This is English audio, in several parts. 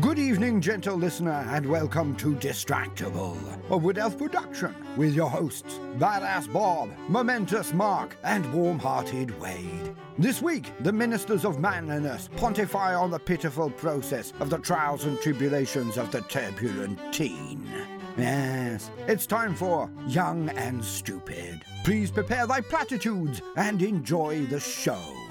Good evening, gentle listener, and welcome to Distractible, a Wood Elf production with your hosts, Badass Bob, Momentous Mark, and Warm Hearted Wade. This week, the ministers of manliness pontify on the pitiful process of the trials and tribulations of the turbulent teen. Yes, it's time for Young and Stupid. Please prepare thy platitudes and enjoy the show.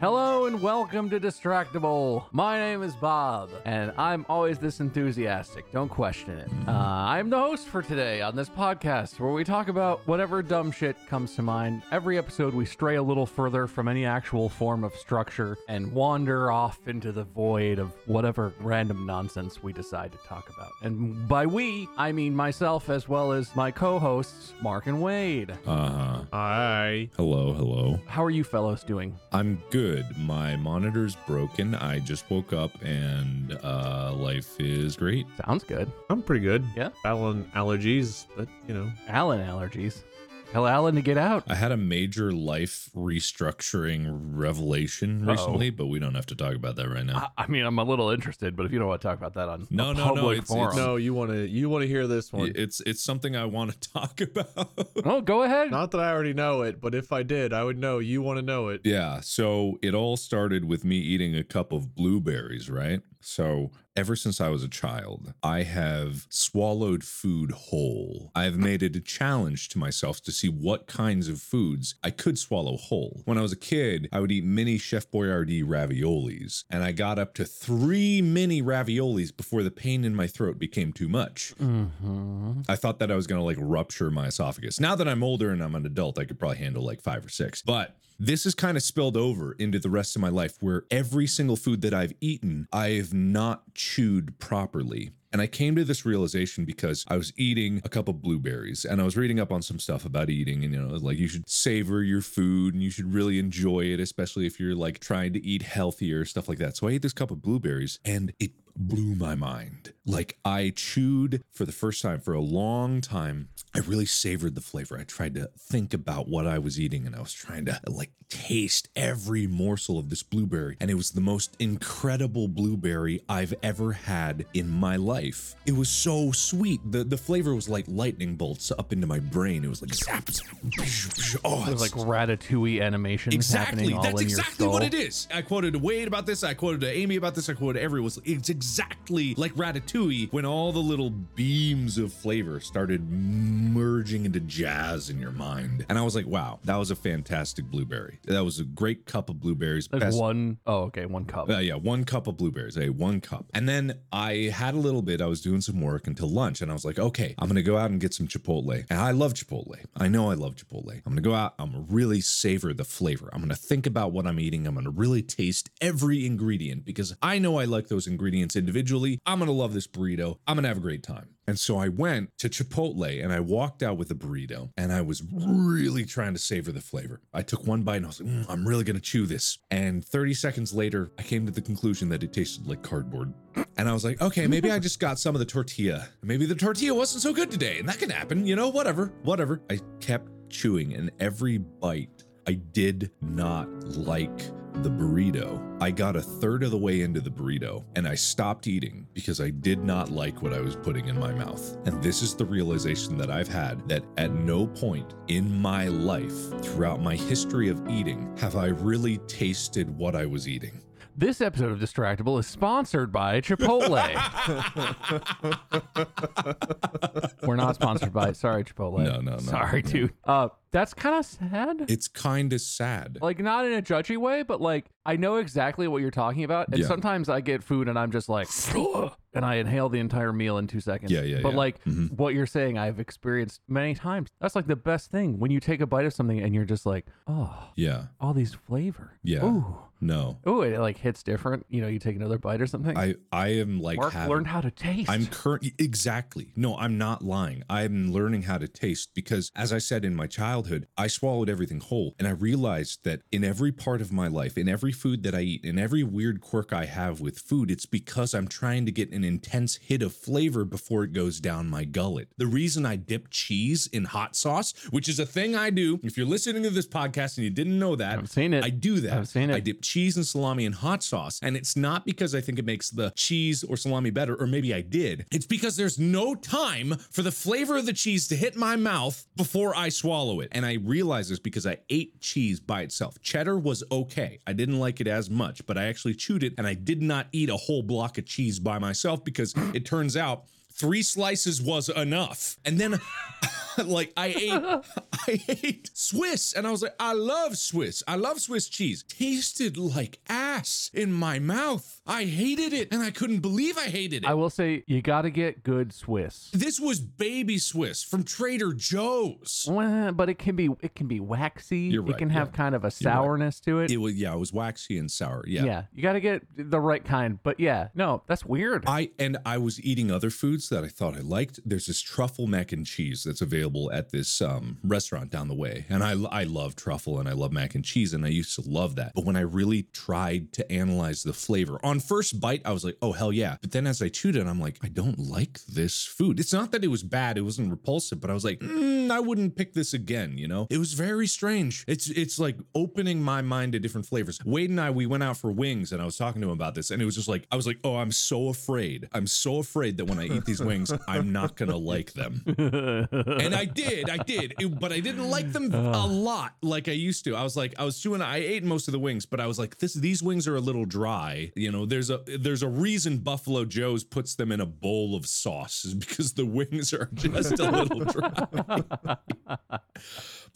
Hello and welcome to Distractible. My name is Bob, and I'm always this enthusiastic. Don't question it. Uh, I'm the host for today on this podcast where we talk about whatever dumb shit comes to mind. Every episode, we stray a little further from any actual form of structure and wander off into the void of whatever random nonsense we decide to talk about. And by we, I mean myself as well as my co hosts, Mark and Wade. Uh huh. Hi. Hello, hello. How are you fellows doing? I'm good. My monitor's broken. I just woke up and uh, life is great. Sounds good. I'm pretty good. Yeah. Battling allergies, but you know. Alan allergies. Tell Alan to get out. I had a major life restructuring revelation Uh-oh. recently, but we don't have to talk about that right now. I, I mean, I'm a little interested, but if you don't want to talk about that on No, a no, no, it's- forum, it's- No, you want to you want to hear this one. it's it's something I want to talk about. oh, go ahead. Not that I already know it, but if I did, I would know you want to know it. Yeah, so it all started with me eating a cup of blueberries, right? So ever since I was a child, I have swallowed food whole. I've made it a challenge to myself to see what kinds of foods I could swallow whole. When I was a kid, I would eat mini Chef Boyardee raviolis, and I got up to three mini raviolis before the pain in my throat became too much. Mhm. I thought that I was gonna like rupture my esophagus. Now that I'm older and I'm an adult, I could probably handle like five or six. But this has kind of spilled over into the rest of my life where every single food that I've eaten, I've not chewed properly. And I came to this realization because I was eating a cup of blueberries and I was reading up on some stuff about eating and you know like you should savor your food and you should really enjoy it especially if you're like trying to eat healthier stuff like that. So I ate this cup of blueberries and it blew my mind. Like I chewed for the first time for a long time. I really savored the flavor. I tried to think about what I was eating and I was trying to like taste every morsel of this blueberry. And it was the most incredible blueberry I've ever had in my life. It was so sweet. The the flavor was like lightning bolts up into my brain. It was like zap, zap, oh, There's like it's- ratatouille animation Exactly. happening all That's exactly what it is. I quoted Wade about this. I quoted Amy about this. I quoted everyone. It's exactly like Ratatouille when all the little beams of flavor started merging into jazz in your mind. And I was like, wow, that was a fantastic blueberry. That was a great cup of blueberries. There's Best- one oh okay, one cup. uh, yeah, one cup of blueberries. Ate one cup. And then I had a little bit. I was doing some work until lunch, and I was like, okay, I'm gonna go out and get some Chipotle. And I love Chipotle. I know I love Chipotle. I'm gonna go out. I'm gonna really savor the flavor. I'm gonna think about what I'm eating. I'm gonna really taste every ingredient because I know I like those ingredients individually. I'm gonna love this burrito. I'm gonna have a great time. And so I went to Chipotle and I walked out with a burrito and I was really trying to savor the flavor. I took one bite and I was like, "Mm, I'm really going to chew this. And 30 seconds later, I came to the conclusion that it tasted like cardboard. And I was like, okay, maybe I just got some of the tortilla. Maybe the tortilla wasn't so good today. And that can happen, you know, whatever, whatever. I kept chewing and every bite, I did not like the burrito. I got a third of the way into the burrito and I stopped eating because I did not like what I was putting in my mouth. And this is the realization that I've had that at no point in my life throughout my history of eating have I really tasted what I was eating. This episode of Distractible is sponsored by Chipotle. We're not sponsored by sorry, Chipotle. No, no, no, Sorry, no. dude. Uh that's kind of sad. It's kind of sad. like not in a judgy way, but like I know exactly what you're talking about. And Yeah. sometimes I get food and I'm just like, and I inhale the entire meal in two seconds. Yeah, yeah, But yeah. like Mhm. what you're saying, I've experienced many times. That's like the best thing when you take a bite of something and you're just like, oh, Yeah. all these flavor. Yeah. Ooh. No. Oh, it like hits different. You know, you take another bite or something. I I am like Mark having- learned how to taste. I'm current exactly. No, I'm not lying. I'm learning how to taste because as I said in my childhood, I swallowed everything whole and I realized that in every part of my life, in every food that I eat, in every weird quirk I have with food, it's because I'm trying to get an intense hit of flavor before it goes down my gullet. The reason I dip cheese in hot sauce, which is a thing I do, if you're listening to this podcast and you didn't know that, I've seen it. I do that. I've seen it. I dip cheese and salami and hot sauce. And it's not because I think it makes the cheese or salami better, or maybe I did. It's because there's no time for the flavor of the cheese to hit my mouth before I swallow it. And I realize this because I ate cheese by itself. Cheddar was okay. I didn't like it as much, but I actually chewed it and I did not eat a whole block of cheese by myself because it turns out three slices was enough. And then like I ate I ate Swiss and I was like, I love Swiss. I love Swiss cheese. Tasted like ass in my mouth. I hated it and I couldn't believe I hated it. I will say you got to get good Swiss. this was baby Swiss from Trader Joe's. Well, but it can be it can be waxy. You're right, It can have yeah. kind of a You're right. sourness to it. It was yeah, it was waxy and sour. yeah. Yeah. you got to get the right kind. But yeah, no, that's weird. I and I was eating other foods that I thought I liked. There's this truffle mac and cheese that's available at this um, restaurant down the way, and I I love truffle and I love mac and cheese, and I used to love that. But when I really tried to analyze the flavor on first bite, I was like, oh hell yeah. But then as I chewed it, I'm like, I don't like this food. It's not that it was bad; it wasn't repulsive, but I was like, mm, I wouldn't pick this again. You know, it was very strange. It's it's like opening my mind to different flavors. Wade and I we went out for wings, and I was talking to him about this, and it was just like I was like, oh, I'm so afraid. I'm so afraid that when I eat these wings, I'm not gonna like them. and I did, I did, It- but I didn't like them a lot like I used to. I was like, I was chewing. I ate most of the wings, but I was like, this these wings are a little dry. You know, there's a there's a reason Buffalo Joe's puts them in a bowl of sauce is because the wings are just a little dry.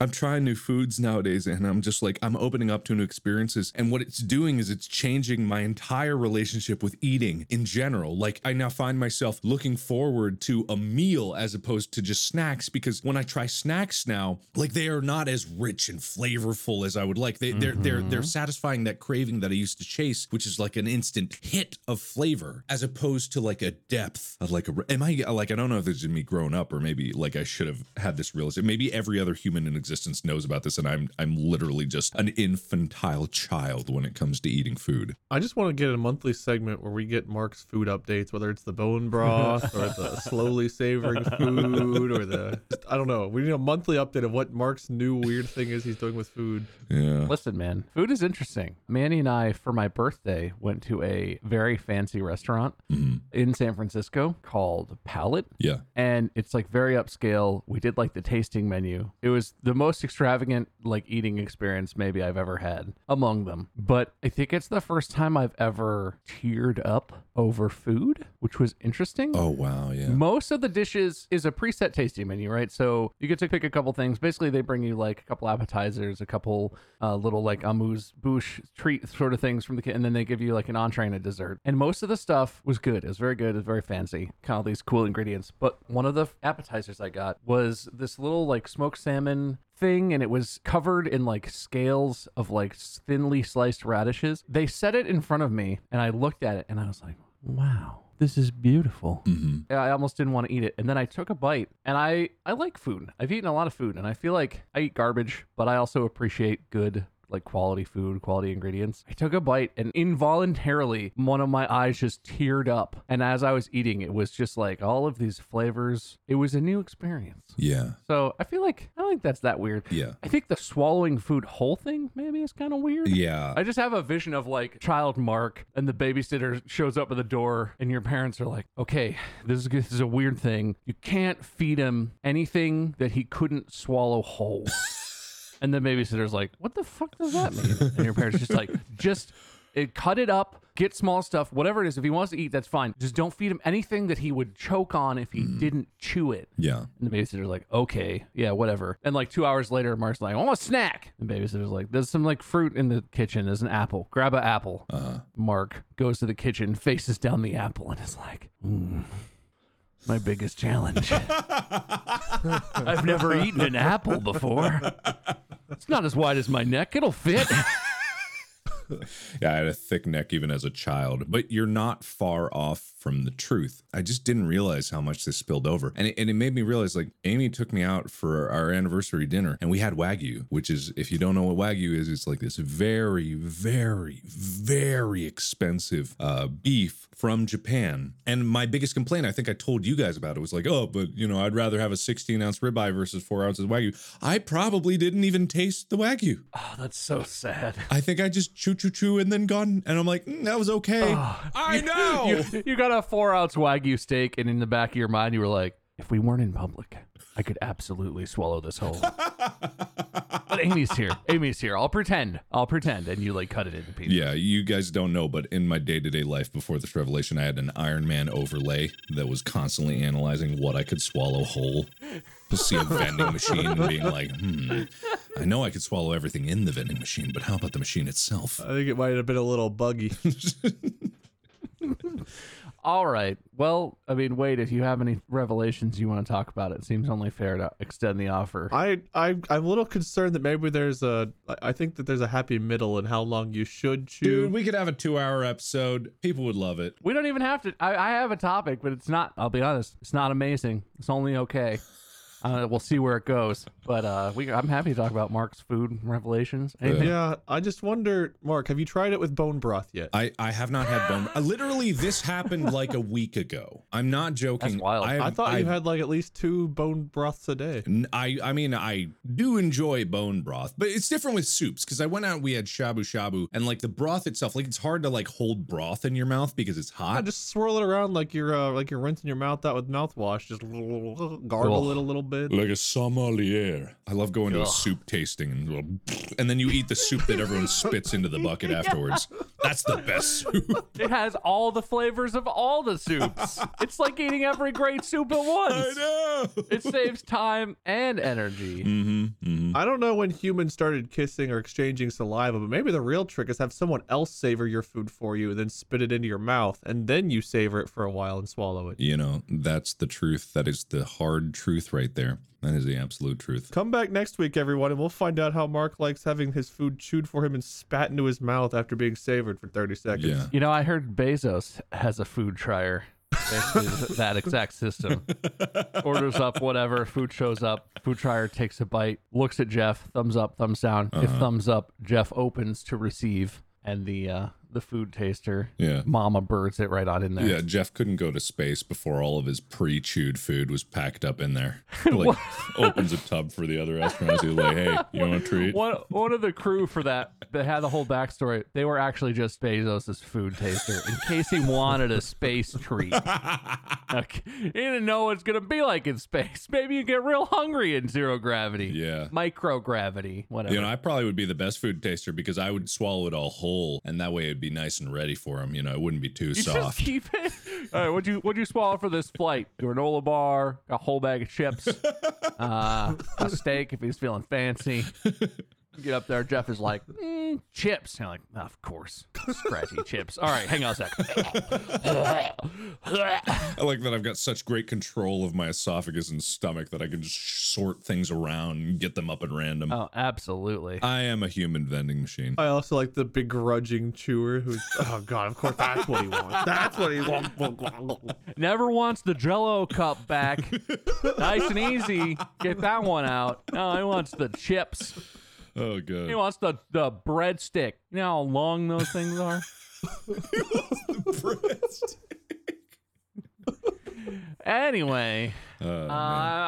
I'm trying new foods nowadays and I'm just like I'm opening up to new experiences and what it's doing is it's changing my entire relationship with eating in general. Like I now find myself looking forward to a meal as opposed to just snacks because when I try snacks now, like they are not as rich and flavorful as I would like. They they're they're mm-hmm. they're satisfying that craving that I used to chase, which is like an instant hit of flavor as opposed to like a depth of like a am I like I don't know if this is me growing up or maybe like I should have had this realization. Maybe every other human in existence knows about this and I'm I'm literally just an infantile child when it comes to eating food. I just want to get a monthly segment where we get Mark's food updates, whether it's the bone broth or the slowly savoring food or the I don't know. We need a monthly update of what Mark's new weird thing is he's doing with food. Yeah. Listen, man, food is interesting. Mandy and I, for my birthday, went to a very fancy restaurant mm-hmm. in San Francisco called Palette. Yeah. And it's like very upscale. We did like the tasting menu. It was the most extravagant like eating experience maybe I've ever had among them. But I think it's the first time I've ever teared up over food, which was interesting. Oh wow, yeah. Most of the dishes is a preset tasting menu, right? So you get to pick a couple things. Basically, they bring you like a couple appetizers, a couple uh, little like amuse bouche treat sort of things from the kit, and then they give you like an entree and a dessert. And most of the stuff was good. It was very good. It was very fancy, kind of these cool ingredients. But one of the appetizers I got was this little like smoked salmon thing and it was covered in like scales of like thinly sliced radishes. They set it in front of me and I looked at it and I was like, wow. This is beautiful. Mm-hmm. I almost didn't want to eat it. And then I took a bite and I I like food. I've eaten a lot of food and I feel like I eat garbage, but I also appreciate good like quality food, quality ingredients. I took a bite and involuntarily one of my eyes just teared up. And as I was eating, it was just like all of these flavors. It was a new experience. Yeah. So I feel like I don't think that's that weird. Yeah. I think the swallowing food whole thing maybe is kind of weird. Yeah. I just have a vision of like child Mark and the babysitter shows up at the door and your parents are like, okay, this is, this is a weird thing. You can't feed him anything that he couldn't swallow whole. and the babysitter's like, what the fuck does that mean? And your parents just like, just it, cut it up, get small stuff, whatever it is. If he wants to eat, that's fine. Just don't feed him anything that he would choke on if he didn't chew it. yeah. And the babysitter's like, okay, yeah, whatever. And like two hours later, Mark's like, I want a snack. And the babysitter's like, there's some like fruit in the kitchen. There's an apple. Grab an apple. Uh, Mark goes to the kitchen, faces down the apple, and is like, "Mm, my biggest challenge. I've never eaten an apple before. It's not as wide as my neck. It'll fit. yeah, I had a thick neck even as a child, but you're not far off from the truth. I just didn't realize how much this spilled over. And it, and it made me realize like Amy took me out for our anniversary dinner and we had Wagyu, which is, if you don't know what Wagyu is, it's like this very, very, very expensive uh, beef from Japan. And my biggest complaint, I think I told you guys about it, was like, oh, but you know, I'd rather have a 16 ounce ribeye versus four ounces Wagyu. I probably didn't even taste the Wagyu. Oh, that's so sad. I think I just choo choo choo and then gone. And I'm like, "Mm, that was okay. I know. You, you got a four ounce wagyu steak, and in the back of your mind, you were like, if we weren't in public, I could absolutely swallow this whole. but Amy's here. Amy's here. I'll pretend. I'll pretend, and you like cut it into pieces. yeah, you guys don't know, but in my day to day life before this revelation, I had an Iron Man overlay that was constantly analyzing what I could swallow whole. To see a vending machine and being like, hmm, I know I could swallow everything in the vending machine, but how about the machine itself? I think it might have been a little buggy. All right. Well, I mean, wait. If you have any revelations you want to talk about, it seems only fair to extend the offer. I, I I'm a little concerned that maybe there's a. I think that there's a happy middle in how long you should chew. Dude, we could have a two hour episode. People would love it. we don't even have to. I, I have a topic, but it's not. I'll be honest. It's not amazing. It's only okay. Uh, we'll see where it goes. But uh, we, I'm happy to talk about Mark's food revelations. Anything? yeah, I just wonder, Mark, have you tried it with bone broth yet? I, I have not had bone. Uh, literally, this happened like a week ago. I'm not joking. That's wild. I thought you I've- had like at least two bone broths a day. I I mean I do enjoy bone broth, but it's different with soups because I went out and we had shabu shabu and like the broth itself, like it's hard to like hold broth in your mouth because it's I hot. just swirl it around like you're uh, like you're rinsing your mouth out with mouthwash. Just gargle it a little bit. Like a sommelier. I love going to a soup tasting and and then you eat the soup that everyone spits into the bucket afterwards. That's the best soup. It has all the flavors of all the soups. it's like eating every great soup at once. I know. It saves time and energy. Mm-hmm, mm-hmm. I don't know when humans started kissing or exchanging saliva, but maybe the real trick is have someone else savor your food for you, and then spit it into your mouth, and then you savor it for a while and swallow it. You know, that's the truth. That is the hard truth right there. That is the absolute truth. Come back next week, everyone, and we'll find out how Mark likes having his food chewed for him and spat into his mouth after being savored for 30 seconds. Yeah. You know, I heard Bezos has a food trier. Basically, that exact system. Orders up whatever, food shows up, food trier takes a bite, looks at Jeff, thumbs up, thumbs down. If thumbs up, Jeff opens to receive, and the uh, the food taster, Yeah. Mama birds it right on in there. Yeah, Jeff couldn't go to space before all of his pre-chewed food was packed up in there. Like opens a tub for the other astronauts. He's like, "Hey, you want a treat?" One one of the crew for that that had the whole backstory. They were actually just Bezos's food taster in case he wanted a space treat. Like, he didn't know what it's gonna be like in space. Maybe you get real hungry in zero gravity. Yeah. microgravity, whatever. You know, I probably would be the best food taster because I would swallow it all whole, and that way it'd be nice and ready for him. You know, it wouldn't be too you just soft. keep it. All right, what'd you what'd you swallow for this flight? Granola bar, a whole bag of chips, uh, a steak if he's feeling fancy. Get up there. Jeff is like, mm, chips. And I'm like, of course, scratchy chips. All right, hang on a sec. I like that I've got such great control of my esophagus and stomach that I can just sort things around and get them up at random. oh, absolutely. I am a human vending machine. I also like the begrudging chewer who's, oh God, of course, that's what he wants. That's what he wants. Never wants the Jello cup back. nice and easy. Get that one out. No, he wants the chips. Oh, god. He good. wants the the breadstick. You know how long those things are. The breadstick. Anyway, Uh, uh,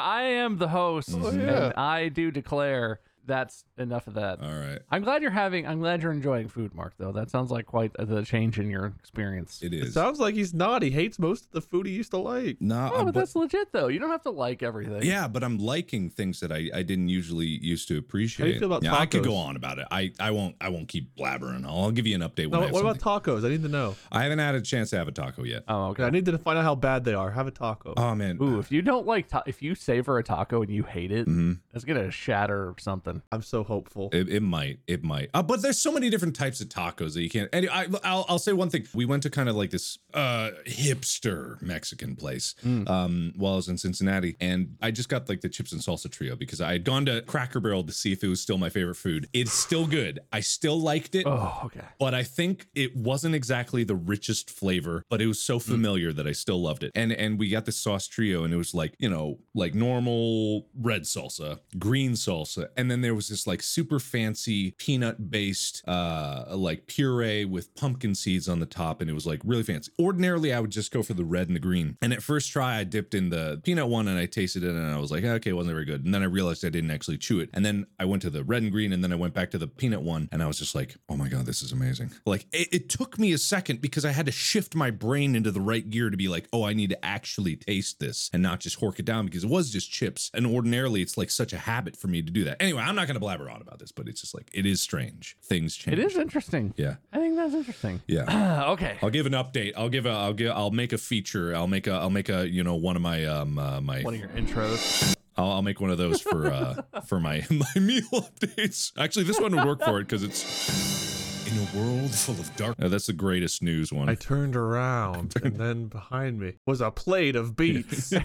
I am the host, yeah. and I do declare that's enough of that. all right. I'm glad you're having. I'm glad you're enjoying food, Mark. Though that sounds like quite the change in your experience. It is. It It is. sounds like he's not. He hates most of the food he used to like. Nah, Oh, but but- that's legit though. You don't have to like everything. Yeah, but I'm liking things that I, I didn't usually used to appreciate. How do you feel about yeah, I could go on about it. I, I won't I won't keep blabbering. I'll, I'll give you an update when No, I have what about tacos? I need to know. I haven't had a chance to have a taco yet. Oh, Okay, okay. I need to find out how bad they are. Have a taco. Oh man. Ooh, if you don't like, ta- if you savor a taco and you hate it, Mhm. it's gonna shatter something. Happen. I'm so hopeful. It, it might, it might. Uh, but there's so many different types of tacos that you can't. And I, I'll, I'll say one thing. We went to kind of like this uh hipster Mexican place um while I was in Cincinnati, and I just got like the chips and salsa trio because I had gone to Cracker Barrel to see if it was still my favorite food. It's still good. I still liked it. Oh, okay. But I think it wasn't exactly the richest flavor, but it was so familiar that I still loved it. And and we got this sauce trio, and it was like you know like normal red salsa, green salsa, and then there was this like super fancy peanut based uh like puree with pumpkin seeds on the top, and it was like really fancy. Ordinarily, I would just go for the red and the green. And at first try, I dipped in the peanut one, and I tasted it, and I was like, okay, it wasn't very good. And then I realized I didn't actually chew it. And then I went to the red and green, and then I went back to the peanut one, and I was just like, oh my god, this is amazing. Like it, it took me a second because I had to shift my brain into the right gear to be like, oh, I need to actually taste this and not just hork it down because it was just chips. And ordinarily, it's like such a habit for me to do that. Anyway, I'm not going to blabber on about this, but it's just like it is strange. Things change. It is interesting. Yeah. I think that's interesting. Yeah. okay. I'll give an update. I'll give a. I'll give. I'll make a feature. I'll make a. I'll make a. You know, one of my um uh, my. One of your intros. I'll, I'll make one of those for uh for my my meal updates. Actually, this one would work for it because it's in a world full of dark. Uh, that's the greatest news one. I turned around, and then behind me was a plate of beets.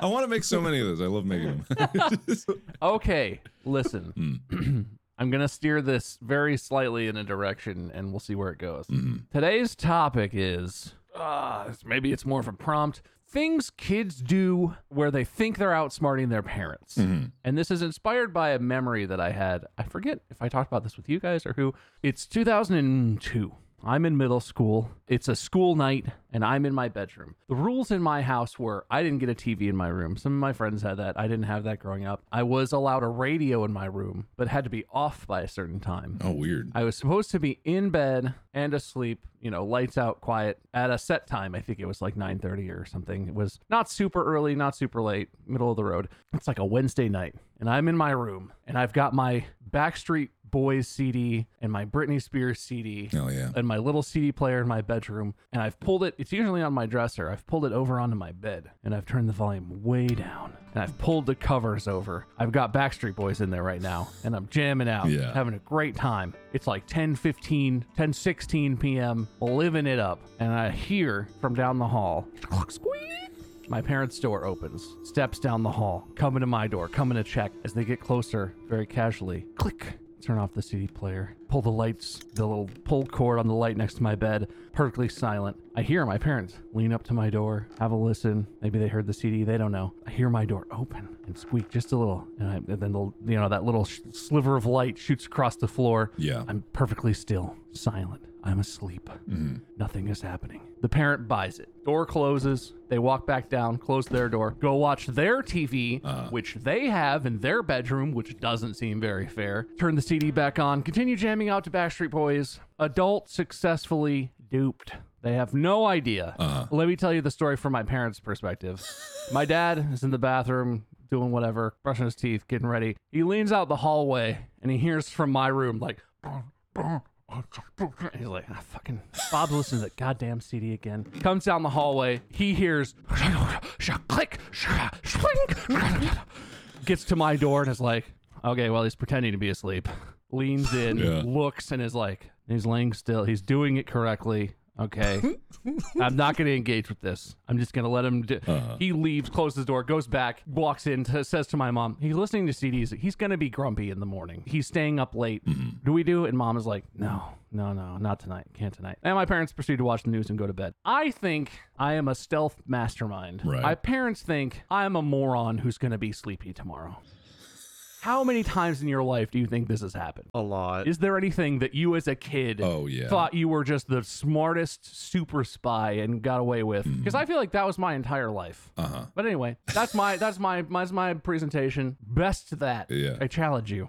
I want to make so many of those. I love making them. Okay, listen. Hmm. I'm going to steer this very slightly in a direction and we'll see where it goes. Hmm. Today's topic is uh, maybe it's more of a prompt. Things kids do where they think they're outsmarting their parents. Hmm. And this is inspired by a memory that I had. I forget if I talked about this with you guys or who. It's 2002. I'm in middle school. It's a school night, and I'm in my bedroom. The rules in my house were I didn't get a TV in my room. Some of my friends had that. I didn't have that growing up. I was allowed a radio in my room, but had to be off by a certain time. oh, weird. I was supposed to be in bed and asleep, you know, lights out, quiet at a set time. I think it was like 9:30 or something. It was not super early, not super late, middle of the road. It's like a Wednesday night, and I'm in my room, and I've got my Backstreet Boys CD and my Britney Spears CD Oh yeah. and my little CD player in my bedroom, and I've pulled it. It's usually on my dresser. I've pulled it over onto my bed, and I've turned the volume way down, and I've pulled the covers over. I've got Backstreet Boys in there right now, and I'm jamming out, Yeah. having a great time. It's like 10 15, 10 16 p.m., living it up, and I hear from down the hall, squeak. My parents' door opens, steps down the hall, coming to my door, coming to check. As they get closer, very casually, click, turn off the CD player, pull the lights, the little pull cord on the light next to my bed, perfectly silent. I hear my parents lean up to my door, have a listen. Maybe they heard the CD, they don't know. I hear my door open and squeak just a little, and, I, and then the, you know that little sh- sliver of light shoots across the floor. Yeah. I'm perfectly still, silent. I'm asleep. Mm-hmm. Nothing is happening. The parent buys it. Door closes. They walk back down, close their door, go watch their TV, uh-huh. which they have in their bedroom, which doesn't seem very fair. Turn the CD back on, continue jamming out to Backstreet Boys. Adult successfully duped. They have no idea. Uh-huh. Let me tell you the story from my parents' perspective. my dad is in the bathroom doing whatever, brushing his teeth, getting ready. He leans out the hallway and he hears from my room like He's like, ah, fucking Bob's listening to that goddamn CD again. Comes down the hallway. He hears click. Gets to my door and is like, okay, well, he's pretending to be asleep. Leans in, Yeah. looks, and is like, he's laying still. He's doing it correctly. Okay. I'm not going to engage with this. I'm just going to let him. Do- uh-huh. He leaves, closes the door, goes back, walks in, t- says to my mom, he's listening to CDs. He's going to be grumpy in the morning. He's staying up late. Mm-hmm. Do we do? it? And mom is like, no, no, no, not tonight. Can't tonight. And my parents proceed to watch the news and go to bed. I think I am a stealth mastermind. Right. My parents think I'm a moron who's going to be sleepy tomorrow. How many times in your life do you think this has happened? a lot. Is there anything that you as a kid Oh, yeah. thought you were just the smartest super spy and got away with? Because I feel like that was my entire life. Uh huh. But anyway, that's my that's my that's my presentation. Best to that. Yeah. I challenge you.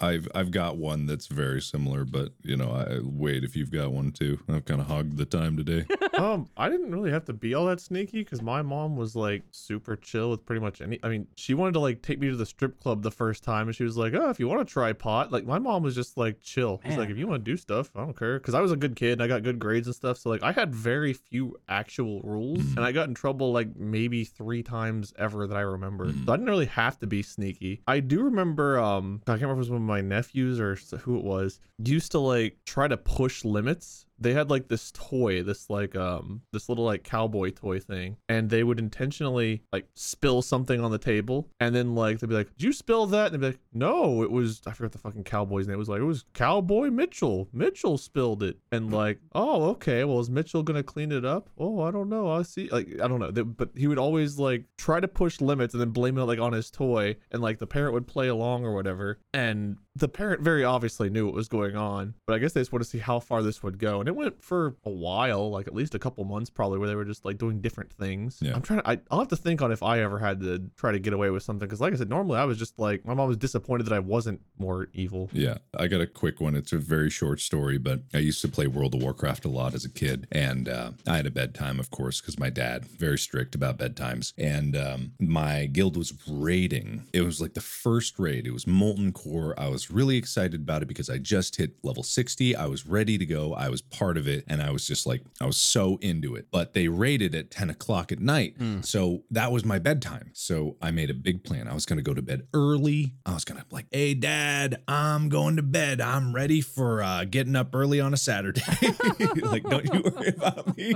I've I've got one that's very similar, but you know, I wait if you've got one too. I've kind of hogged the time today. um, I didn't really have to be all that sneaky because my mom was like super chill with pretty much any. I mean, she wanted to like take me to the strip club the first time, and she was like, "Oh, if you want to try pot," like my mom was just like chill. She's like, "If you want to do stuff, I don't care," because I was a good kid and I got good grades and stuff. So like, I had very few actual rules, and I got in trouble like maybe three times ever that I remember. So I didn't really have to be sneaky. I do remember, um, I can't remember if it was one of my nephews or who it was, used to like try to push limits they had like this toy this like um this little like cowboy toy thing and they would intentionally like spill something on the table and then like they'd be like did you spill that? And they'd be like no it was i forgot the fucking cowboy's name it was like it was cowboy mitchell. Mitchell spilled it. And like oh okay. Well is mitchell gonna clean it up? Oh i don't know. I see like i don't know. But he would always like try to push limits and then blame it like on his toy and like the parent would play along or whatever and the parent very obviously knew what was going on but i guess they just want to see how far this would go and it went for a while like at least a couple months probably where they were just like doing different things Yeah. i'm trying to I, i'll have to think on if i ever had to try to get away with something because like i said normally i was just like my mom was disappointed that i wasn't more evil Yeah, I got a quick one. It's a very short story, but I used to play World of Warcraft a lot as a kid, and uh, I had a bedtime, of course, because my dad very strict about bedtimes, and um, my guild was raiding. It was like the first raid. It was Molten Core. I was really excited about it because I just hit level 60. I was ready to go. I was part of it, and I was just like, I was so into it. But they raided at 10 o'clock at night, so that was my bedtime. So I made a big plan. I was gonna go to bed early. I was gonna like, hey dad, I'm going to bed. I'm ready for uh, getting up early on a Saturday. like, don't you worry about me.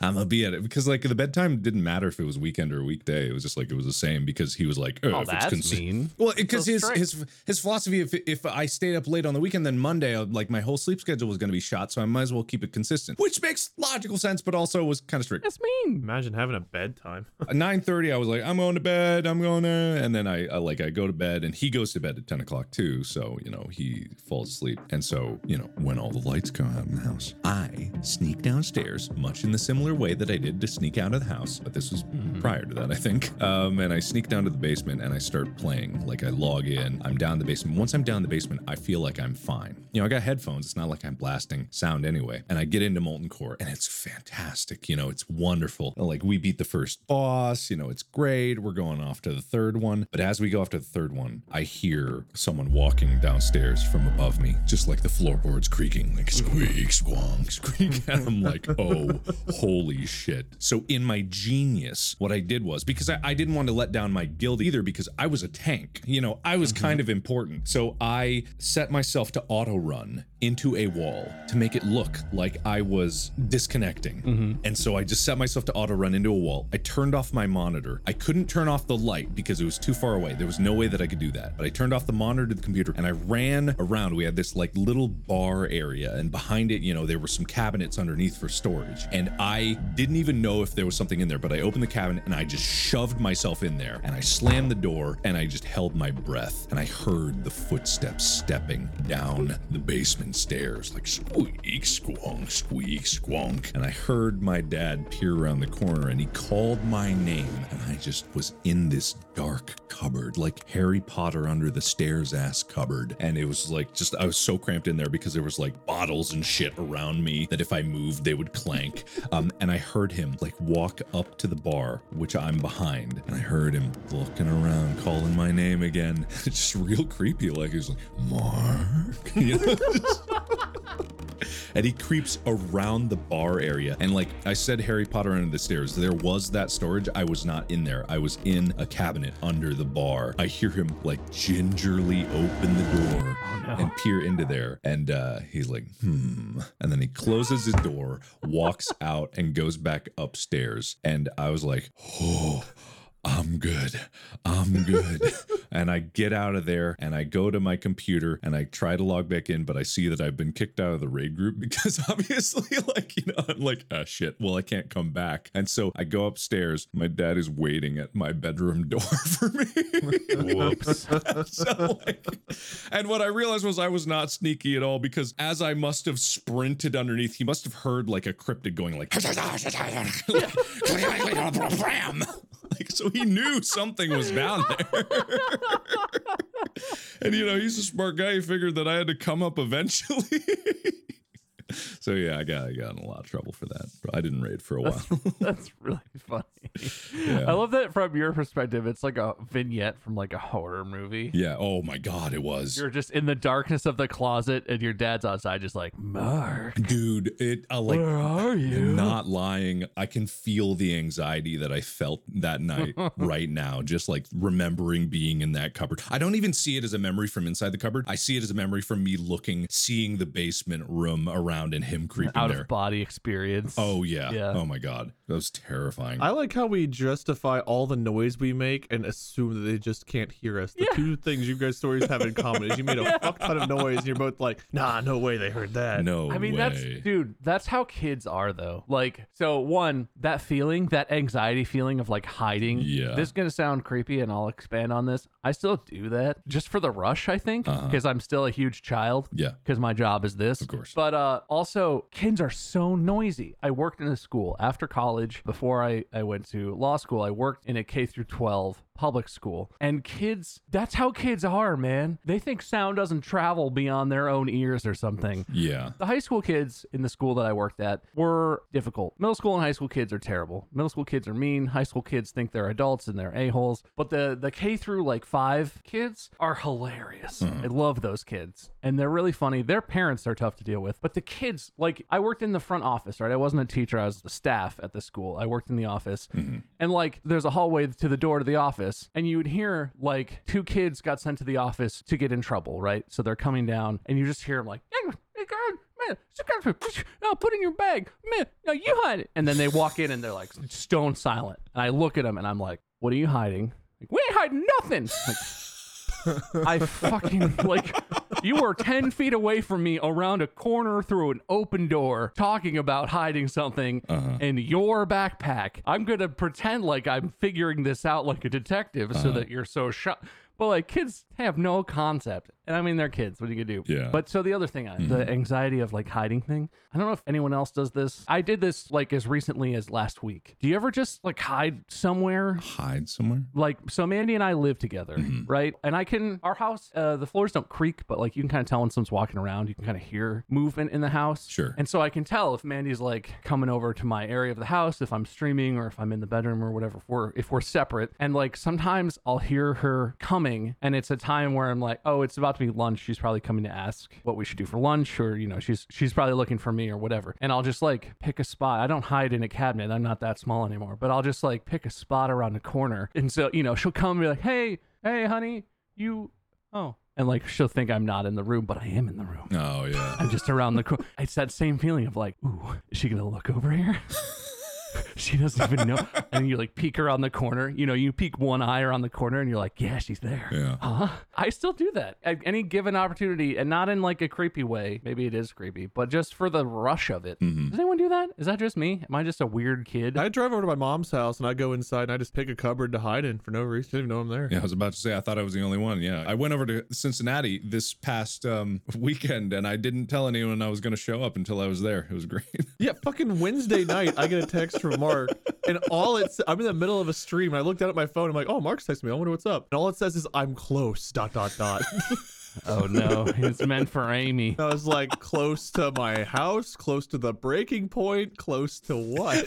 I'm gonna be at it because like the bedtime didn't matter if it was weekend or weekday. It was just like it was the same because he was like, oh, Oh, that's it's mean. Well, because So his his his philosophy, if if I stayed up late on the weekend, then Monday, uh, like my whole sleep schedule was gonna be shot, so I might as well keep it consistent, which makes logical sense, but also was kind of strict. That's mean. imagine having a bedtime. At 9:30 I was like I'm going to bed I'm going to and then I, I like I go to bed and he goes to bed at 10 o'clock too so you know he falls asleep. And so you know when all the lights go out in the house I sneak downstairs much in the similar way that I did to sneak out of the house but this was prior to that I think. Um and I sneak down to the basement and I start playing. Like I log in I'm down in the basement. Once I'm down in the basement I feel like I'm fine. You know I got headphones it's not like I'm blasting sound anyway. And I get into Molten Core and it's fantastic you know it's wonderful. Like we beat the first boss you know it's great we're going off to the third one. But as we go off to the third one I hear someone walking downstairs from above me just like the floorboards creaking like squeak squonk squeak. And I'm like oh holy shit. So in my genius what I did was because I, I didn't want to let down my guild either because I was a tank you know I was mm-hmm. kind of important. So I set myself to auto run into a wall to make it look like I was disconnecting. Mm-hmm. And so I just set myself to auto run into a wall. I turned off my monitor. I couldn't turn off the light because it was too far away. There was no way that I could do that. But I turned off the monitor to the computer and I ran around. We had this like little bar area and behind it, you know, there were some cabinets underneath for storage. And I didn't even know if there was something in there, but I opened the cabinet and I just shoved myself in there and I slammed the door and I just held my breath and I heard the footsteps stepping down the basement stairs, like squeak, squonk, squeak, squonk. And I heard my dad peer around the corner and he called my name. And I just was in this dark cupboard, like Harry Potter under the stairs ass cupboard. And it was like just, I was so cramped in there because there was like bottles and shit around me that if I moved, they would clank. Um, and I heard him like walk up to the bar, which I'm behind. And I heard him looking around, calling my name again. It's just real creepy. Like he was like, Mark. You know? and he creeps around the bar area. And like I said, Harry Potter under the stairs, there was that storage. I was not in there. I was in a cabinet under the bar. I hear him like gingerly open the door and peer into there. And uh, he's like, hmm. And then he closes his door, walks out, and goes back upstairs. And I was like, oh. I'm good. I'm good. and I get out of there and I go to my computer and I try to log back in, but I see that I've been kicked out of the raid group because obviously, like, you know, I'm like, ah, shit. Well, I can't come back. And so I go upstairs. My dad is waiting at my bedroom door for me. Whoops. so, like, and what I realized was I was not sneaky at all because as I must have sprinted underneath, he must have heard like a cryptid going like, like so he knew something was down there. and you know, he's a smart guy. He figured that I had to come up eventually. so yeah, I got I got in a lot of trouble for that. I didn't raid for a while. That's really funny. Yeah. I love that from your perspective. It's like a vignette from like a horror movie. yeah. Oh my god, it was. You're just in the darkness of the closet, and your dad's outside, just like Mark. Dude, it uh, like Where are you? not lying. I can feel the anxiety that I felt that night right now. Just like remembering being in that cupboard. I don't even see it as a memory from inside the cupboard. I see it as a memory from me looking, seeing the basement room around and him creeping Out there. of body experience. Oh yeah. Yeah. Oh my god. That was terrifying. I like how we justify all the noise we make and assume that they just can't hear us. The Yeah. two things you guys stories have in common is you made a fuck ton of noise and you're both like, nah, no way they heard that. no I mean, way. that's dude. That's how kids are, though. Like, so one, that feeling, that anxiety feeling of like hiding. Yeah. This is gonna sound creepy, and I'll expand on this. I still do that just for the rush, I think, Uh-huh. because I'm still a huge child. Yeah. Because my job is this. Of course. But uh, also, kids are so noisy. I worked in a school after college. Before I, I went to law school, I worked in a K through 12 public school. And kids, that's how kids are, man. They think sound doesn't travel beyond their own ears or something. Yeah. The high school kids in the school that I worked at were difficult. Middle school and high school kids are terrible. Middle school kids are mean. High school kids think they're adults and they're a-holes. But the the K through like 5 kids are hilarious. Mm-hmm. I love those kids. And they're really funny. Their parents are tough to deal with. But the kids, like I worked in the front office, right? I wasn't a teacher, I was the staff at the school. I worked in the office. Mm-hmm. And like there's a hallway to the door to the office and you would hear like two kids got sent to the office to get in trouble, right? So they're coming down and you just hear them like, "Hey, hey, man, oh, put in your bag, man, no, you hide it. And then they walk in and they're like stone silent. And I look at them and I'm like, what are you hiding? Like, we ain't hiding nothing. Like, I fucking like you were 10 feet away from me around a corner through an open door talking about hiding something uh-huh. in your backpack. I'm going to pretend like I'm figuring this out like a detective so uh-huh. that you're so shocked. But like kids have no concept. And I mean they're kids. What are you gonna do? Yeah. But so the other thing, uh, the mm-hmm. anxiety of like hiding thing. I don't know if anyone else does this. I did this like as recently as last week. Do you ever just like hide somewhere Hide somewhere. like so mandy and i live together mm-hmm. right and i can our house uh, the floors don't creak but like you can kind of tell when someone's walking around you can kind of hear movement in the house Sure. and so i can tell if mandy's like coming over to my area of the house if i'm streaming or if i'm in the bedroom or whatever if we're if we're separate and like sometimes i'll hear her coming and it's a time where i'm like oh it's about to be lunch she's probably coming to ask what we should do for lunch or you know she's she's probably looking for me or whatever. And i'll just like pick a spot. I don't hide in a cabinet. I'm not that small anymore but i'll just like pick a spot around the corner. And so you know she'll come and be like hey hey honey you oh and like she'll think i'm not in the room but i am in the room. Oh yeah. i'm just around the corner it's that same feeling of like ooh is she gonna look over here she doesn't even know and you like peek around the corner. You know, you peek one eye around the corner, and you're like, yeah, she's there. Yeah. Huh? I still do that at any given opportunity, and not in like a creepy way. Maybe it is creepy, but just for the rush of it. Mm-hmm. Does anyone do that? Is that just me? Am I just a weird kid? I drive over to my mom's house and I go inside and I just pick a cupboard to hide in for no reason. Didn't even know I'm there. Yeah, I was about to say I thought I was the only one. Yeah, I went over to Cincinnati this past um, weekend, and I didn't tell anyone I was going to show up until I was there. It was great. Yeah, fucking Wednesday night, I get a text from Mark, and all it's I'm in the middle of a stream. And I looked down at my phone. I'm like, oh, Mark's texting me. I wonder what's up. And all it says is I'm close. Dot dot dot. oh no, it's meant for Amy. I was like, close to my house, close to the breaking point, close to what?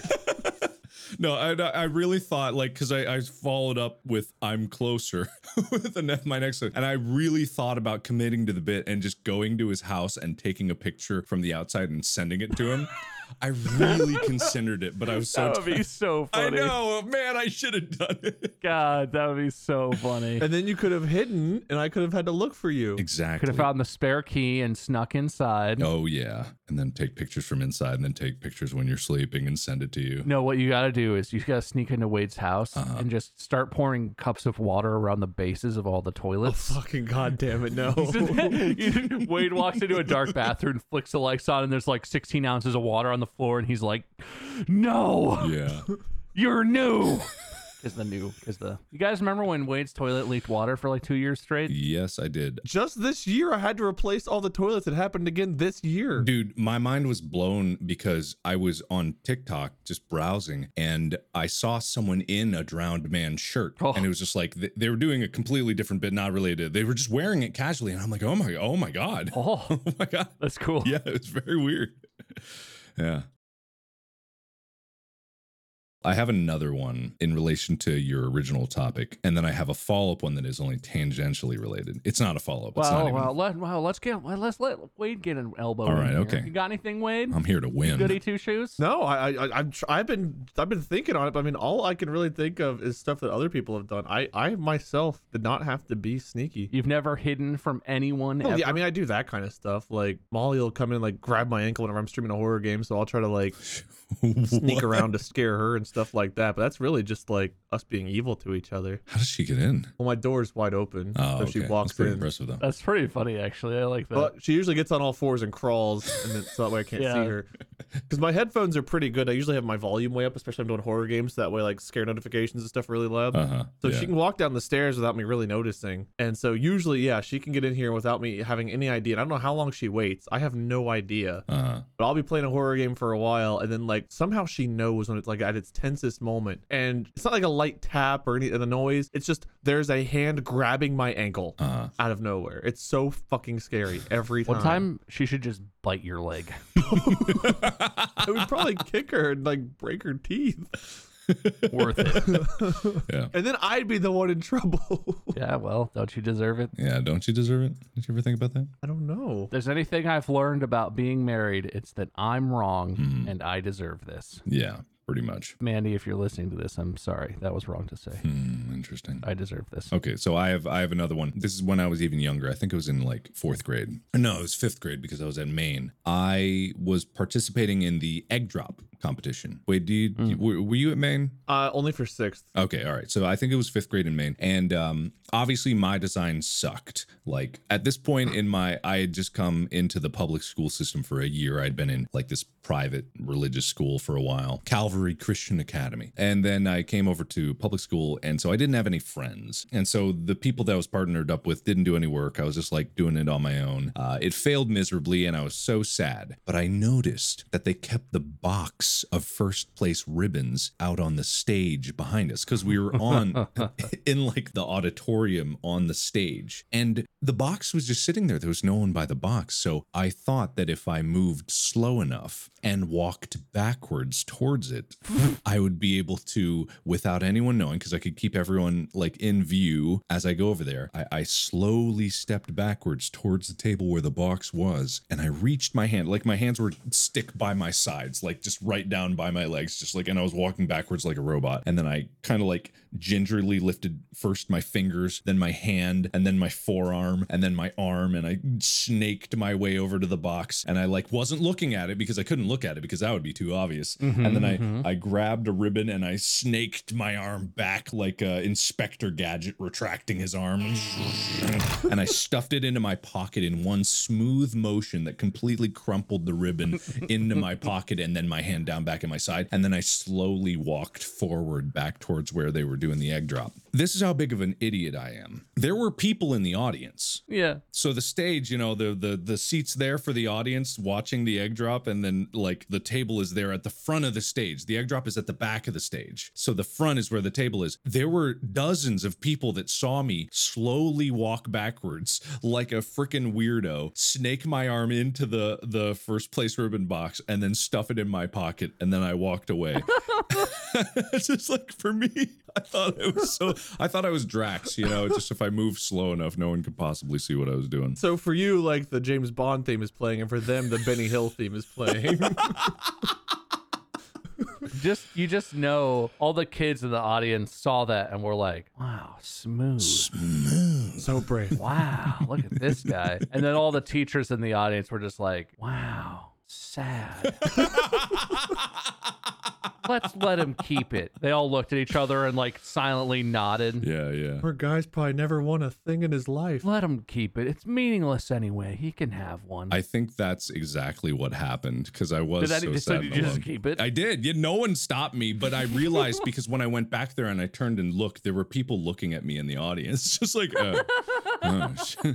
No, I, I really thought like because I, I followed up with "I'm closer" with the ne- my next one, and I really thought about committing to the bit and just going to his house and taking a picture from the outside and sending it to him. I really considered it, but I was so That would be tired. so I know, man. I should have done it. God, that would be so funny. And then you could have hidden, and I could have had to look for you. Exactly. Could have found the spare key and snuck inside. Oh yeah, and then take pictures from inside, and then take pictures when you're sleeping and send it to you. No, what you got to do is you got to sneak into Wade's house Uh-huh. and just start pouring cups of water around the bases of all the Oh, toilets. fucking goddamn it, no. Wade walks into a dark bathroom, flicks the lights on, and there's like 16 ounces of water on the floor, and he's like, "No, Yeah. you're new." Because the new, because the. You guys remember when Wade's toilet leaked water for like two years straight? yes, I did. Just this year, I had to replace all the toilets. It happened again this year. Dude, my mind was blown because I was on TikTok just browsing and I saw someone in a drowned man's shirt. Oh. And it was just like th- they were doing a completely different bit, not related. They were just wearing it casually. And I'm like, oh my, oh my God. Oh, Oh my God. that's cool. Yeah, it was very weird. Yeah. I have another one in relation to your original topic, and then I have a follow up one that is only tangentially related. It's not a follow up. It's not Well, even, let, well, let's get let's let Wade get an elbow. All right, in right, here. okay. You got anything, Wade? I'm here to win. Goody two shoes. No, I, I, I'm, tr- I've been, I've been thinking on it. But I mean, all I can really think of is stuff that other people have done. I, I myself did not have to be sneaky. You've never hidden from anyone. Well, ever? yeah, I mean, I do that kind of stuff. Like Molly will come in and like grab my ankle whenever I'm streaming a horror game, so I'll try to like sneak around to scare her and stuff like that. But that's really just like us being evil to each other. How does she get in? Well, my door's wide open, Oh, so okay. she That's walks pretty in. impressive, though. That's pretty funny, actually. I like that. But she usually gets on all fours and crawls, and then, so that way I can't Yeah. see her. Because my headphones are pretty good. I usually have my volume way up, especially if I'm doing horror games. So that way, like scare notifications and stuff are really loud. Uh huh. So she can walk down the stairs without me really noticing. And so usually, yeah, she can get in here without me having any idea. And I don't know how long she waits. I have no idea. Uh huh. But I'll be playing a horror game for a while, and then like somehow she knows when it's like at its tensest moment. And it's not like a light tap or any of the noise. It's just there's a hand grabbing my ankle Uh huh. out of nowhere. It's so fucking scary every time. One time, she should just bite your leg. I would probably kick her and like break her teeth. Worth it. Yeah. And then I'd be the one in trouble. Yeah, well, don't you deserve it? Yeah. Don't you deserve it? Did you ever think about that? I don't know. If there's anything I've learned about being married, it's that I'm wrong Hmm. and I deserve this. Yeah. Pretty much. Mandy, if you're listening to this, I'm sorry. That was wrong to say. Hmm, interesting. I deserve this. Okay, so I have I have another one. This is when I was even younger. I think it was in like fourth grade. No, it was fifth grade because I was at Maine. I was participating in the egg drop competition. Wait, do you, Hmm. were, were you at Maine? Uh, only for sixth. Okay, all right. So I think it was fifth grade in Maine, and um, obviously my design sucked. Like at this point in my, I had just come into the public school system for a year. I'd been in like this private religious school for a while, Calvary Christian Academy, and then I came over to public school, and so I didn't have any friends, and so the people that I was partnered up with didn't do any work. I was just like doing it on my own. Uh, it failed miserably, and I was so sad. But I noticed that they kept the box of first place ribbons out on the stage behind us because we were on in like the auditorium on the stage. And the box was just sitting there. There was no one by the box. So i thought that if i moved slow enough and walked backwards towards it i would be able to without anyone knowing because i could keep everyone like in view as i go over there I, I slowly stepped backwards towards the table where the box was and i reached my hand like my hands were stick by my sides like just right right down by my legs, just like, and I was walking backwards like a robot. And then I kind of like gingerly lifted first my fingers, then my hand, and then my forearm, and then my arm, and I snaked my way over to the box. And I like wasn't looking at it because I couldn't look at it because that would be too obvious. and then I I grabbed a ribbon and I snaked my arm back like uh, Inspector Gadget retracting his arm, and I stuffed it into my pocket in one smooth motion that completely crumpled the ribbon into my pocket and then my hand down back in my side. And then I slowly walked forward back towards where they were doing the egg drop. This is how big of an idiot I am. There were people in the audience. Yeah. So the stage, you know, the the the seats there for the audience watching the egg drop, and then like the table is there at the front of the stage. The egg drop is at the back of the stage. So the front is where the table is. There were dozens of people that saw me slowly walk backwards like a freaking weirdo, snake my arm into the the first place ribbon box, and then stuff it in my pocket, and then I walked away. it's just like for me, I thought it was so. I thought I was Drax, you know. Just if I moved slow enough, no one could possibly see what I was doing. So for you, like the James Bond theme is playing, and for them, the Benny Hill theme is playing. Just you just know all the kids in the audience saw that and were like, "Wow, smooth, smooth." so brave. Wow, look at this guy. And then all the teachers in the audience were just like, "Wow, sad." Let's let him keep it. They all looked at each other and like silently nodded. Yeah, yeah. Poor guy's probably never won a thing in his life. Let him keep it. It's meaningless anyway. He can have one. I think that's exactly what happened because I was Did that- so so sad. did and you just alone. keep it? I did. Yeah, no one stopped me, but I realized because when I went back there and I turned and looked, there were people looking at me in the audience, just like, uh, oh,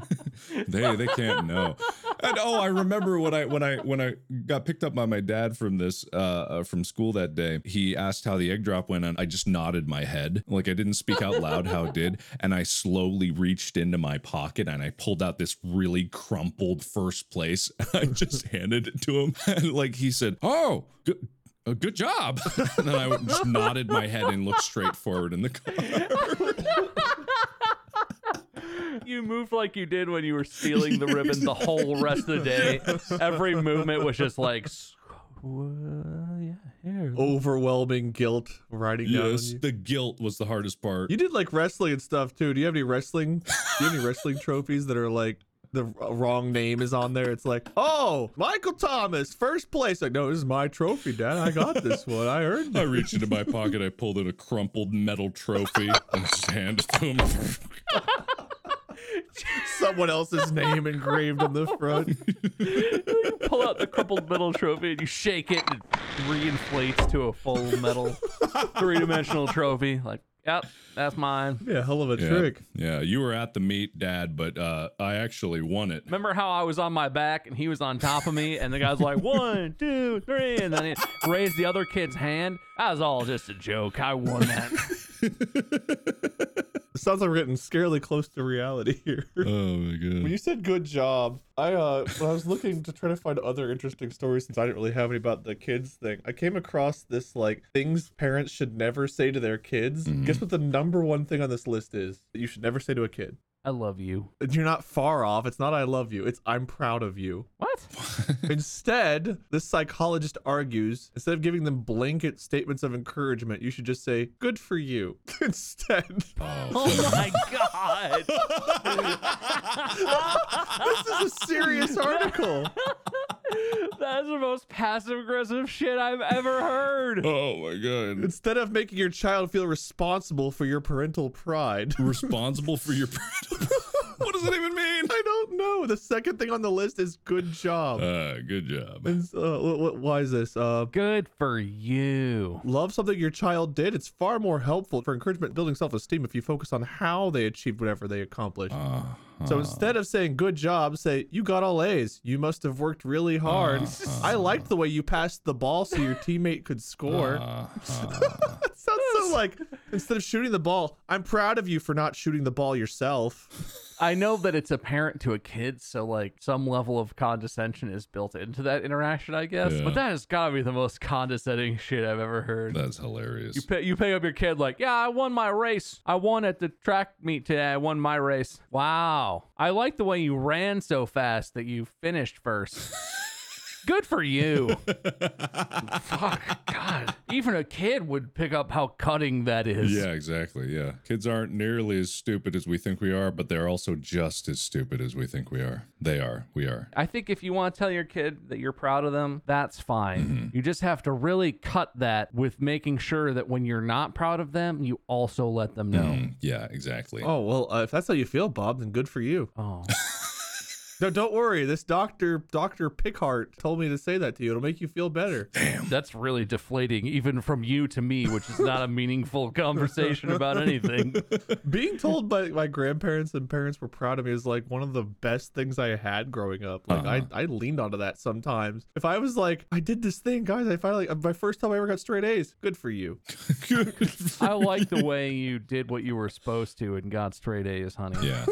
they they can't know. And oh, I remember when I when I when I got picked up by my dad from this uh, uh from school that day. He asked how the egg drop went, and I just nodded my head, like I didn't speak out loud how it did, and I slowly reached into my pocket and I pulled out this really crumpled first place. I just handed it to him, and like he said, "Oh, good." Uh, good job. and then I just nodded my head and looked straight forward in the car. You moved like you did when you were stealing the ribbon the whole rest of the day. Every movement was just like, "S- uh, yeah, here. Overwhelming guilt riding down on yes, the guilt was the hardest part. You did like wrestling and stuff too. Do you have any wrestling? Do you have any wrestling trophies that are like the wrong name is on there? It's like, oh, Michael Thomas, first place. Like, no, this is my trophy, Dad. I got this one. I earned I it. reached into my pocket, I pulled out a crumpled metal trophy and just handed it to him. Someone else's name engraved on the front. You pull out the crumpled metal trophy and you shake it and it reinflates to a full metal three dimensional trophy. Like, yep, that's mine. Yeah, hell of a Yeah. trick. Yeah, you were at the meet, Dad, but uh, I actually won it. Remember how I was on my back and he was on top of me, and the guy's like one, two, three, and then he raised the other kid's hand. That was all just a joke. I won that. It sounds like we're getting scarily close to reality here. Oh my god! When you said good job, I uh when I was looking to try to find other interesting stories since I didn't really have any about the kids thing, I came across this like things parents should never say to their kids. Guess what the number one thing on this list is that you should never say to a kid? I love you. You're not far off. It's not I love you. It's I'm proud of you. What? Instead, this psychologist argues instead of giving them blanket statements of encouragement, you should just say good for you instead. Oh, oh my god. this is a serious article. That's the most passive aggressive shit I've ever heard. Oh my god. Instead of making your child feel responsible for your parental pride. Responsible for your What does that even mean? I. The second thing on the list is good job. Uh, good job. And, uh, wh- wh- why is this? Uh, Good for you. love something your child did. It's far more helpful for encouragement, building self-esteem if you focus on how they achieved whatever they accomplished. So instead of saying good job, say you got all A's. You must have worked really hard. I liked the way you passed the ball so your teammate could score. That sounds so like instead of shooting the ball, I'm proud of you for not shooting the ball yourself. I know that it's a parent to a kid, so like some level of condescension is built into that interaction, I guess. Yeah. But that has gotta be the most condescending shit I've ever heard. That's hilarious. You pay, you pay up your kid like, yeah, I won my race. I won at the track meet today. I won my race. Wow. I like the way you ran so fast that you finished first. Good for you. fuck, God. Even a kid would pick up how cutting that is. Yeah, exactly. Yeah. Kids aren't nearly as stupid as we think we are, but they're also just as stupid as we think we are. They are. We are. I think if you want to tell your kid that you're proud of them, that's fine. Mm-hmm. You just have to really cut that with making sure that when you're not proud of them, you also let them know. Mm, yeah, exactly. Oh well, uh, if that's how you feel, Bob, then good for you. Oh. No, don't worry. This doctor, Doctor Pickhart, told me to say that to you. It'll make you feel better. Damn. That's really deflating, even from you to me, which is not a meaningful conversation about anything. Being told by my grandparents and parents were proud of me is like one of the best things I had growing up. Like Uh-huh. I, I leaned onto that sometimes. If I was like, I did this thing, guys. I finally my first time I ever got straight A's. Good for you. Good. I like the way you did what you were supposed to and got straight A's, honey. Yeah.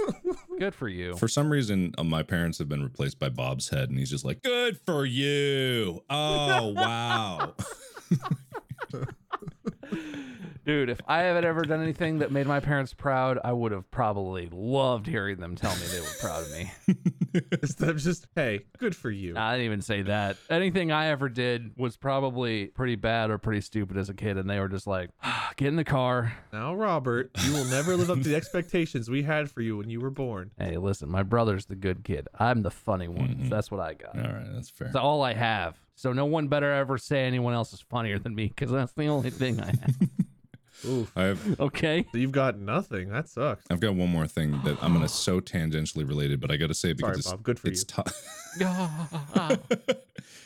Good for you. For some reason, uh, my parents have been replaced by Bob's head, and he's just like, "Good for you." Oh wow. Dude, if I had ever done anything that made my parents proud, I would have probably loved hearing them tell me they were proud of me. Instead of just, hey, good for you. I didn't even say that. Anything I ever did was probably pretty bad or pretty stupid as a kid, and they were just like, "Ah, get in the car. Now, Robert, you will never live up to the expectations we had for you when you were born. Hey, listen, my brother's the good kid. I'm the funny one. That's what I got. All right, that's fair. That's all I have. So no one better ever say anyone else is funnier than me, because that's the only thing I have. I have Okay. So you've got nothing. That sucks. I've got one more thing that I'm gonna so tangentially related, but I got to say it because Sorry, it's, Bob. Good for it's you. to-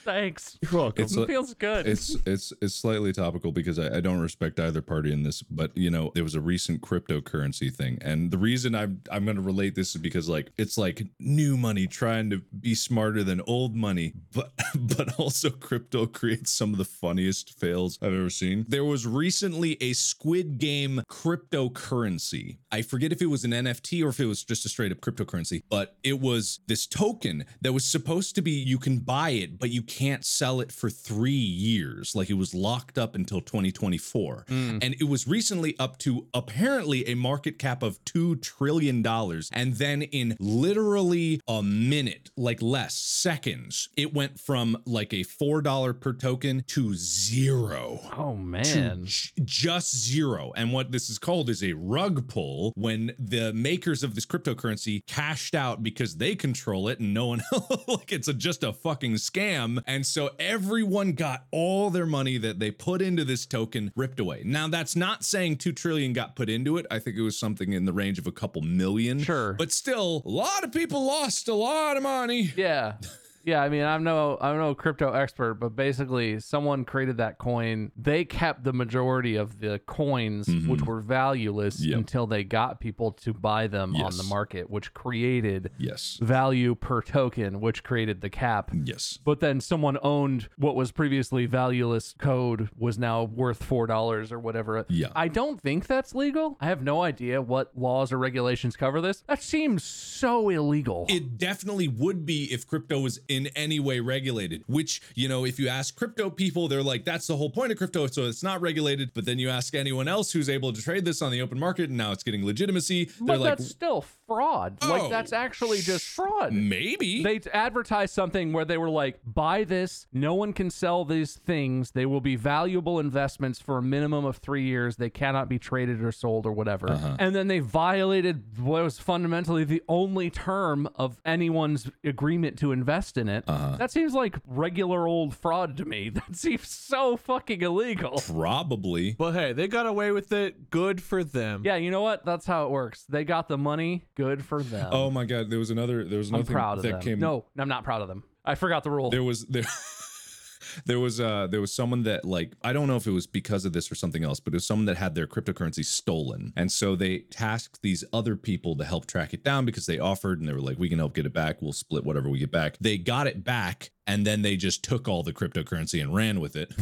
Thanks. You're welcome. It's It feels good. it's it's it's slightly topical because I, I don't respect either party in this, but you know there was a recent cryptocurrency thing, and the reason I'm I'm going to relate this is because like it's like new money trying to be smarter than old money, but but also crypto creates some of the funniest fails I've ever seen. There was recently a Squid Game cryptocurrency. I forget if it was an NFT or if it was just a straight up cryptocurrency, but it was this token that was supposed to be you can buy it, but you can't sell it for three years. Like it was locked up until 2024. Hmm. And it was recently up to apparently a market cap of $2 trillion. And then in literally a minute, like less seconds, it went from like a $4 per token to zero oh man. j- just zero. And what this is called is a rug pull when the makers of this cryptocurrency cashed out because they control it and no one like it's a, just a fucking scam. And so everyone got all their money that they put into this token ripped away. Now that's not saying 2 trillion got put into it. I think it was something in the range of a couple million. Sure. But still, a lot of people lost a lot of money. Yeah. Yeah, I mean, I'm no, I'm no crypto expert, but basically, someone created that coin. They kept the majority of the coins, which were valueless, Mm-hmm. Yep. until they got people to buy them on the market, which created Yes. value per token, which created the cap. Yes. But then someone owned what was previously valueless code was now worth four dollars or whatever. Yeah. I don't think that's legal. I have no idea what laws or regulations cover this. That seems so illegal. It definitely would be if crypto was in any way regulated, which, you know, if you ask crypto people, they're like, that's the whole point of crypto. So it's not regulated. But then you ask anyone else who's able to trade this on the open market and now it's getting legitimacy. but They're like, that's still fraud. Oh, like that's actually just fraud. maybe. They advertised something where they were like, buy this. No one can sell these things. They will be valuable investments for a minimum of three years. They cannot be traded or sold or whatever. Uh-huh. And then they violated what was fundamentally the only term of anyone's agreement to invest in it. Uh-huh. That seems like regular old fraud to me. That seems so fucking illegal. Probably. But hey, they got away with it. Good for them. Yeah, you know what? That's how it works. They got the money. Good for them. Oh my God. There was another, there was I'm another thing proud of that them. came. No, I'm not proud of them. I forgot the rule. there was there there was uh there was someone that like I don't know if it was because of this or something else, but it was someone that had their cryptocurrency stolen. And so they tasked these other people to help track it down because they offered and they were like, we can help get it back. We'll split whatever we get back. They got it back and then they just took all the cryptocurrency and ran with it.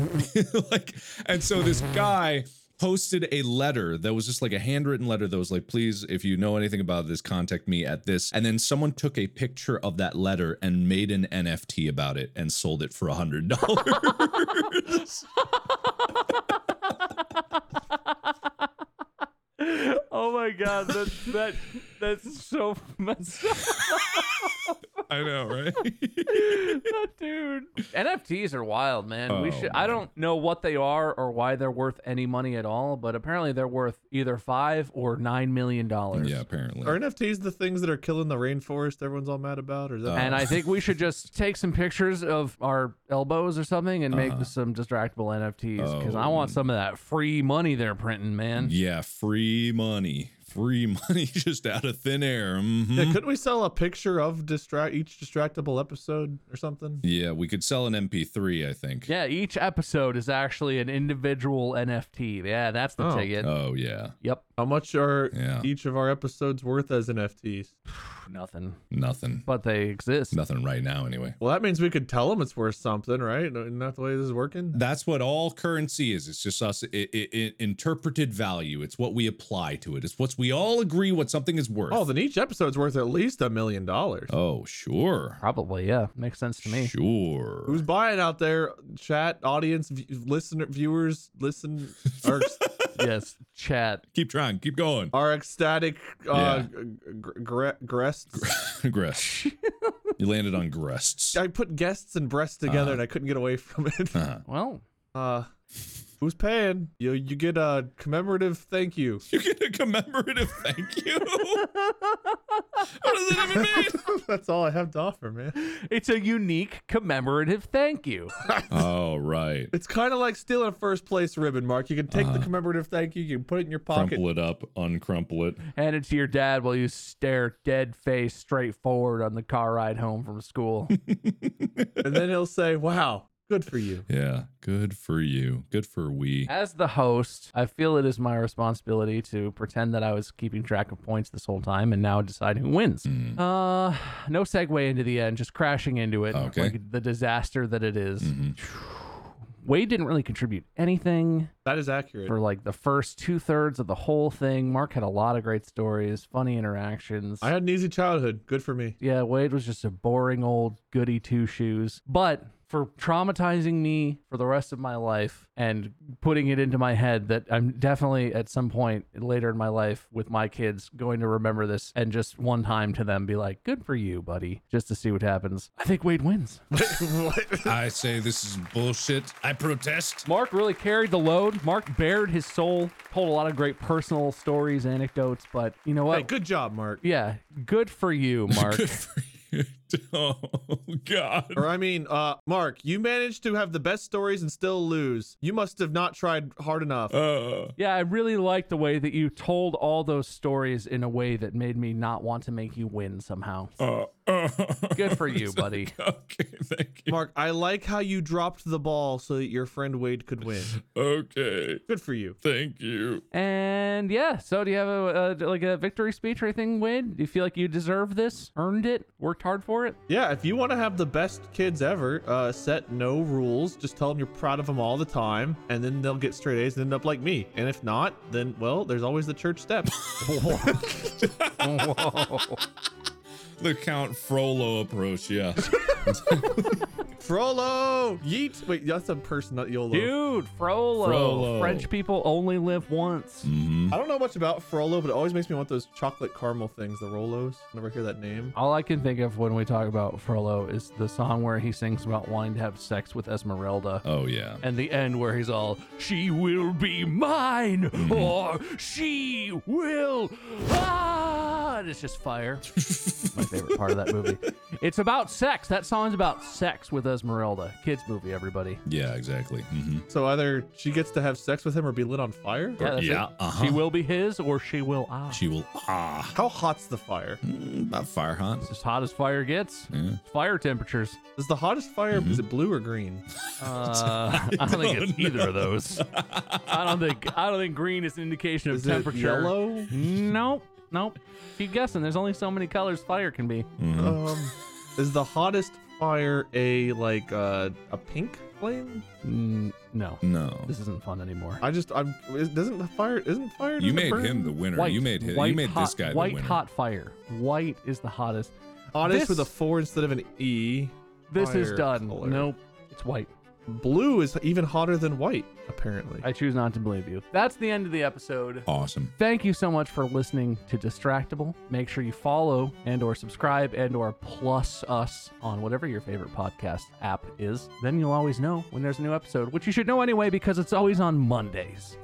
like and so this guy posted a letter that was just like a handwritten letter that was like, please, if you know anything about this, contact me at this. And then someone took a picture of that letter and made an NFT about it and sold it for a hundred dollars. oh my god, that's that that's so messed up. I know, right? that dude. dude. NFTs are wild, man. we Oh, should. I don't know what they are or why they're worth any money at all, but apparently they're worth either five or nine million dollars. Yeah, apparently. Are NFTs the things that are killing the rainforest everyone's all mad about? Or is that And I uh. think we should just take some pictures of our elbows or something and make uh-huh. some distractible NFTs because I want oh. some of that free money they're printing, man. yeah, free money. Free money just out of thin air. mhm. Yeah, couldn't we sell a picture of distract each distractible episode or something? Yeah, we could sell an MP3, I think. Yeah, each episode is actually an individual NFT. Yeah, that's the Oh. ticket. Oh, yeah. Yep, How much are Yeah. each of our episodes worth as NFTs? nothing. Nothing. But they exist. Nothing right now, anyway. Well, that means we could tell them it's worth something, right? Isn't that the way this is working? That's what all currency is. It's just us i i i interpreted value. It's what we apply to it. It's what we all agree what something is worth. Oh, then each episode's worth at least a million dollars. Oh, sure. Probably, yeah. Makes sense to me. Sure. Who's buying out there? Chat, audience, v- listener, viewers, listen, our, yes, chat. Keep trying. Keep going. our ecstatic uh, gr- gr- grests. Grest. you landed on grests. I put guests and breasts together, Uh-huh. and I couldn't get away from it. Well, Uh, who's paying? You you get a commemorative thank you. You get a commemorative thank you. what does it even mean? That's all I have to offer, man. it's a unique commemorative thank you. Oh, right. It's kind of like stealing a first place ribbon, Mark. You can take the uh, commemorative thank you, you can put it in your pocket. Crumple it up, uncrumple it. Hand it to your dad while you stare dead face straight forward on the car ride home from school. and then he'll say, "Wow, good for you." Yeah, good for you. Good for we. As the host, I feel it is my responsibility to pretend that I was keeping track of points this whole time and now decide who wins. Uh, no segue into the end, just crashing into it, Okay. like the disaster that it is. Wade didn't really contribute anything That is accurate. for like the first two thirds of the whole thing. Mark had a lot of great stories, funny interactions. I had an easy childhood. Good for me. Yeah, Wade was just a boring old goody two shoes. But for traumatizing me for the rest of my life and putting it into my head that I'm definitely at some point later in my life with my kids going to remember this and just one time to them be like, good for you, buddy, just to see what happens. I think Wade wins. I say this is bullshit. I protest. Mark really carried the load. Mark bared his soul, told a lot of great personal stories, anecdotes, but you know what? Hey, good job, Mark. yeah, good for you, Mark. oh God. Or I mean, uh, Mark, you managed to have the best stories and still lose. You must have not tried hard enough. Uh, Yeah, I really like the way that you told all those stories in a way that made me not want to make you win somehow. uh, uh. Good for you, buddy. Okay, thank you. Mark, I like how you dropped the ball so that your friend Wade could win. Okay, Good for you. thank you. And yeah, so do you have a, a like a victory speech or anything, Wade? Do you feel like you deserve this, earned it, worked hard for it? Yeah, if you want to have the best kids ever, uh, set no rules. Just tell them you're proud of them all the time, and then they'll get straight A's and end up like me. And if not, then well, there's always the church steps. The Count Frollo approach, yeah. Frollo, yeet. Wait, that's a person, not YOLO. Dude, Frollo. Frollo. French people only live once. Mhm. I don't know much about Frollo, but it always makes me want those chocolate caramel things, the Rolos. Never hear that name. All I can think of when we talk about Frollo is the song where he sings about wanting to have sex with Esmeralda. Oh yeah. And the end where he's all, she will be mine, or she will. Ah! It's just fire. My favorite part of that movie. It's about sex. That song's about sex with Esmeralda. Kids movie, everybody. Yeah, exactly. hmm So either she gets to have sex with him or be lit on fire. Yeah, that's Yeah, it. uh-huh. She will be his, or she will ah. She will ah How hot's the fire? mm, about fire hot. It's as hot as fire gets. Yeah. Fire temperatures. Is the hottest fire is it blue or green? Uh, I don't think it's don't either of those. I don't think I don't think green is an indication of Is temperature. it yellow? Nope, nope. Keep guessing. There's only so many colors fire can be. Um, is the hottest fire a like uh, a pink flame? Mm, no, No. this isn't fun anymore. I just I'm is, doesn't the fire isn't fire? You doesn't made burn? him the winner. White, you made him. white You made hot, this guy the winner. white winner. hot fire. White is the hottest. hottest This- with a four instead of an e. This is Fire done. color. Nope, it's white. Blue is even hotter than white, apparently. I choose not to believe you. That's the end of the episode. Awesome. Thank you so much for listening to Distractible. Make sure you follow and or subscribe and or plus us on whatever your favorite podcast app is. Then you'll always know when there's a new episode, which you should know anyway because it's always on Mondays.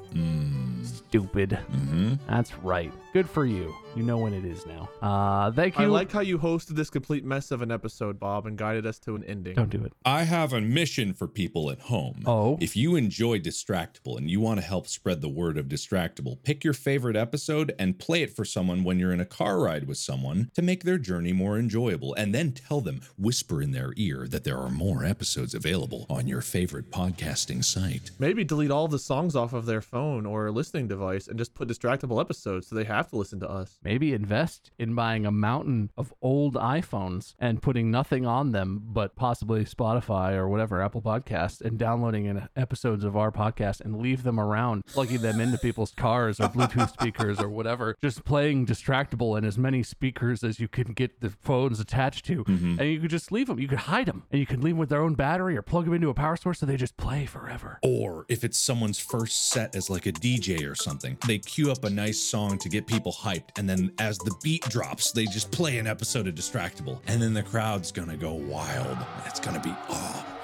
Stupid. Mm-hmm. That's right. Good for you. You know when it is now. Uh, thank you. I like how you hosted this complete mess of an episode, Bob, and guided us to an ending. Don't do it. I have a mission for people at home. Oh? If you enjoy Distractible and you want to help spread the word of Distractible, pick your favorite episode and play it for someone when you're in a car ride with someone to make their journey more enjoyable. And then tell them, whisper in their ear that there are more episodes available on your favorite podcasting site. Maybe delete all the songs off of their phone or listening device and just put distractible episodes so they have to listen to us. Maybe invest in buying a mountain of old iPhones and putting nothing on them but possibly Spotify or whatever, Apple Podcasts, and downloading in episodes of our podcast and leave them around, plugging them into people's cars or Bluetooth speakers or whatever, just playing distractible in as many speakers as you can get the phones attached to. Mm-hmm. And you could just leave them. You could hide them and you could leave them with their own battery or plug them into a power source so they just play forever. Or if it's someone's first set as like a DJ or something, they cue up a nice song to get people hyped, and then as the beat drops, they just play an episode of Distractible, and then the crowd's gonna go wild. It's gonna be oh,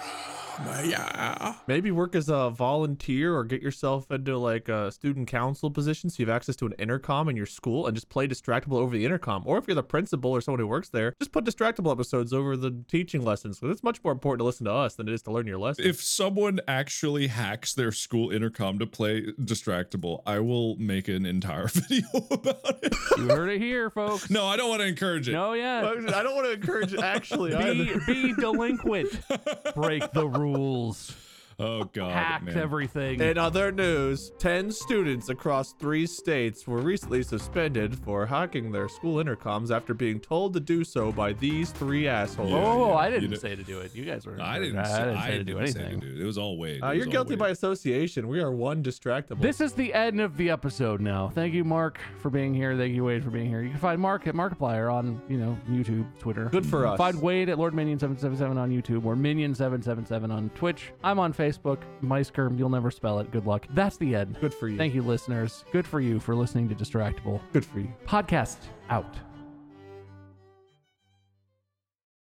yeah. Maybe work as a volunteer or get yourself into like a student council position so you have access to an intercom in your school and just play distractible over the intercom. Or if you're the principal or someone who works there, just put distractible episodes over the teaching lessons. Because it's much more important to listen to us than it is to learn your lessons. If someone actually hacks their school intercom to play Distractible, I will make an entire video about it. You heard it here, folks. no, I don't want to encourage it. No, yeah. I don't want to encourage it actually. Be, be delinquent. Break the rules. Oh god, Hacked man. everything. In other news, 10 students across three states were recently suspended for hacking their school intercoms after being told to do so by these three assholes. Whoa, whoa, whoa, yeah, I didn't know- say to do it. You guys were. I didn't. I say, didn't I say to do didn't say anything. to do it. It was all Wade. Uh, It you're all guilty Wade. by association. We are one distractible. This is the end of the episode now. Thank you, Mark, for being here. Thank you, Wade, for being here. You can find Mark at Markiplier on, you know, YouTube, Twitter. Good for us. Find Wade at Lord Minion 777 on YouTube or Minion 777 on Twitch. I'm on Facebook. Meisker, you'll never spell it. Good luck. That's the end. Good for you. Thank you, listeners. Good for you for listening to Distractible. Good for you. Podcast out.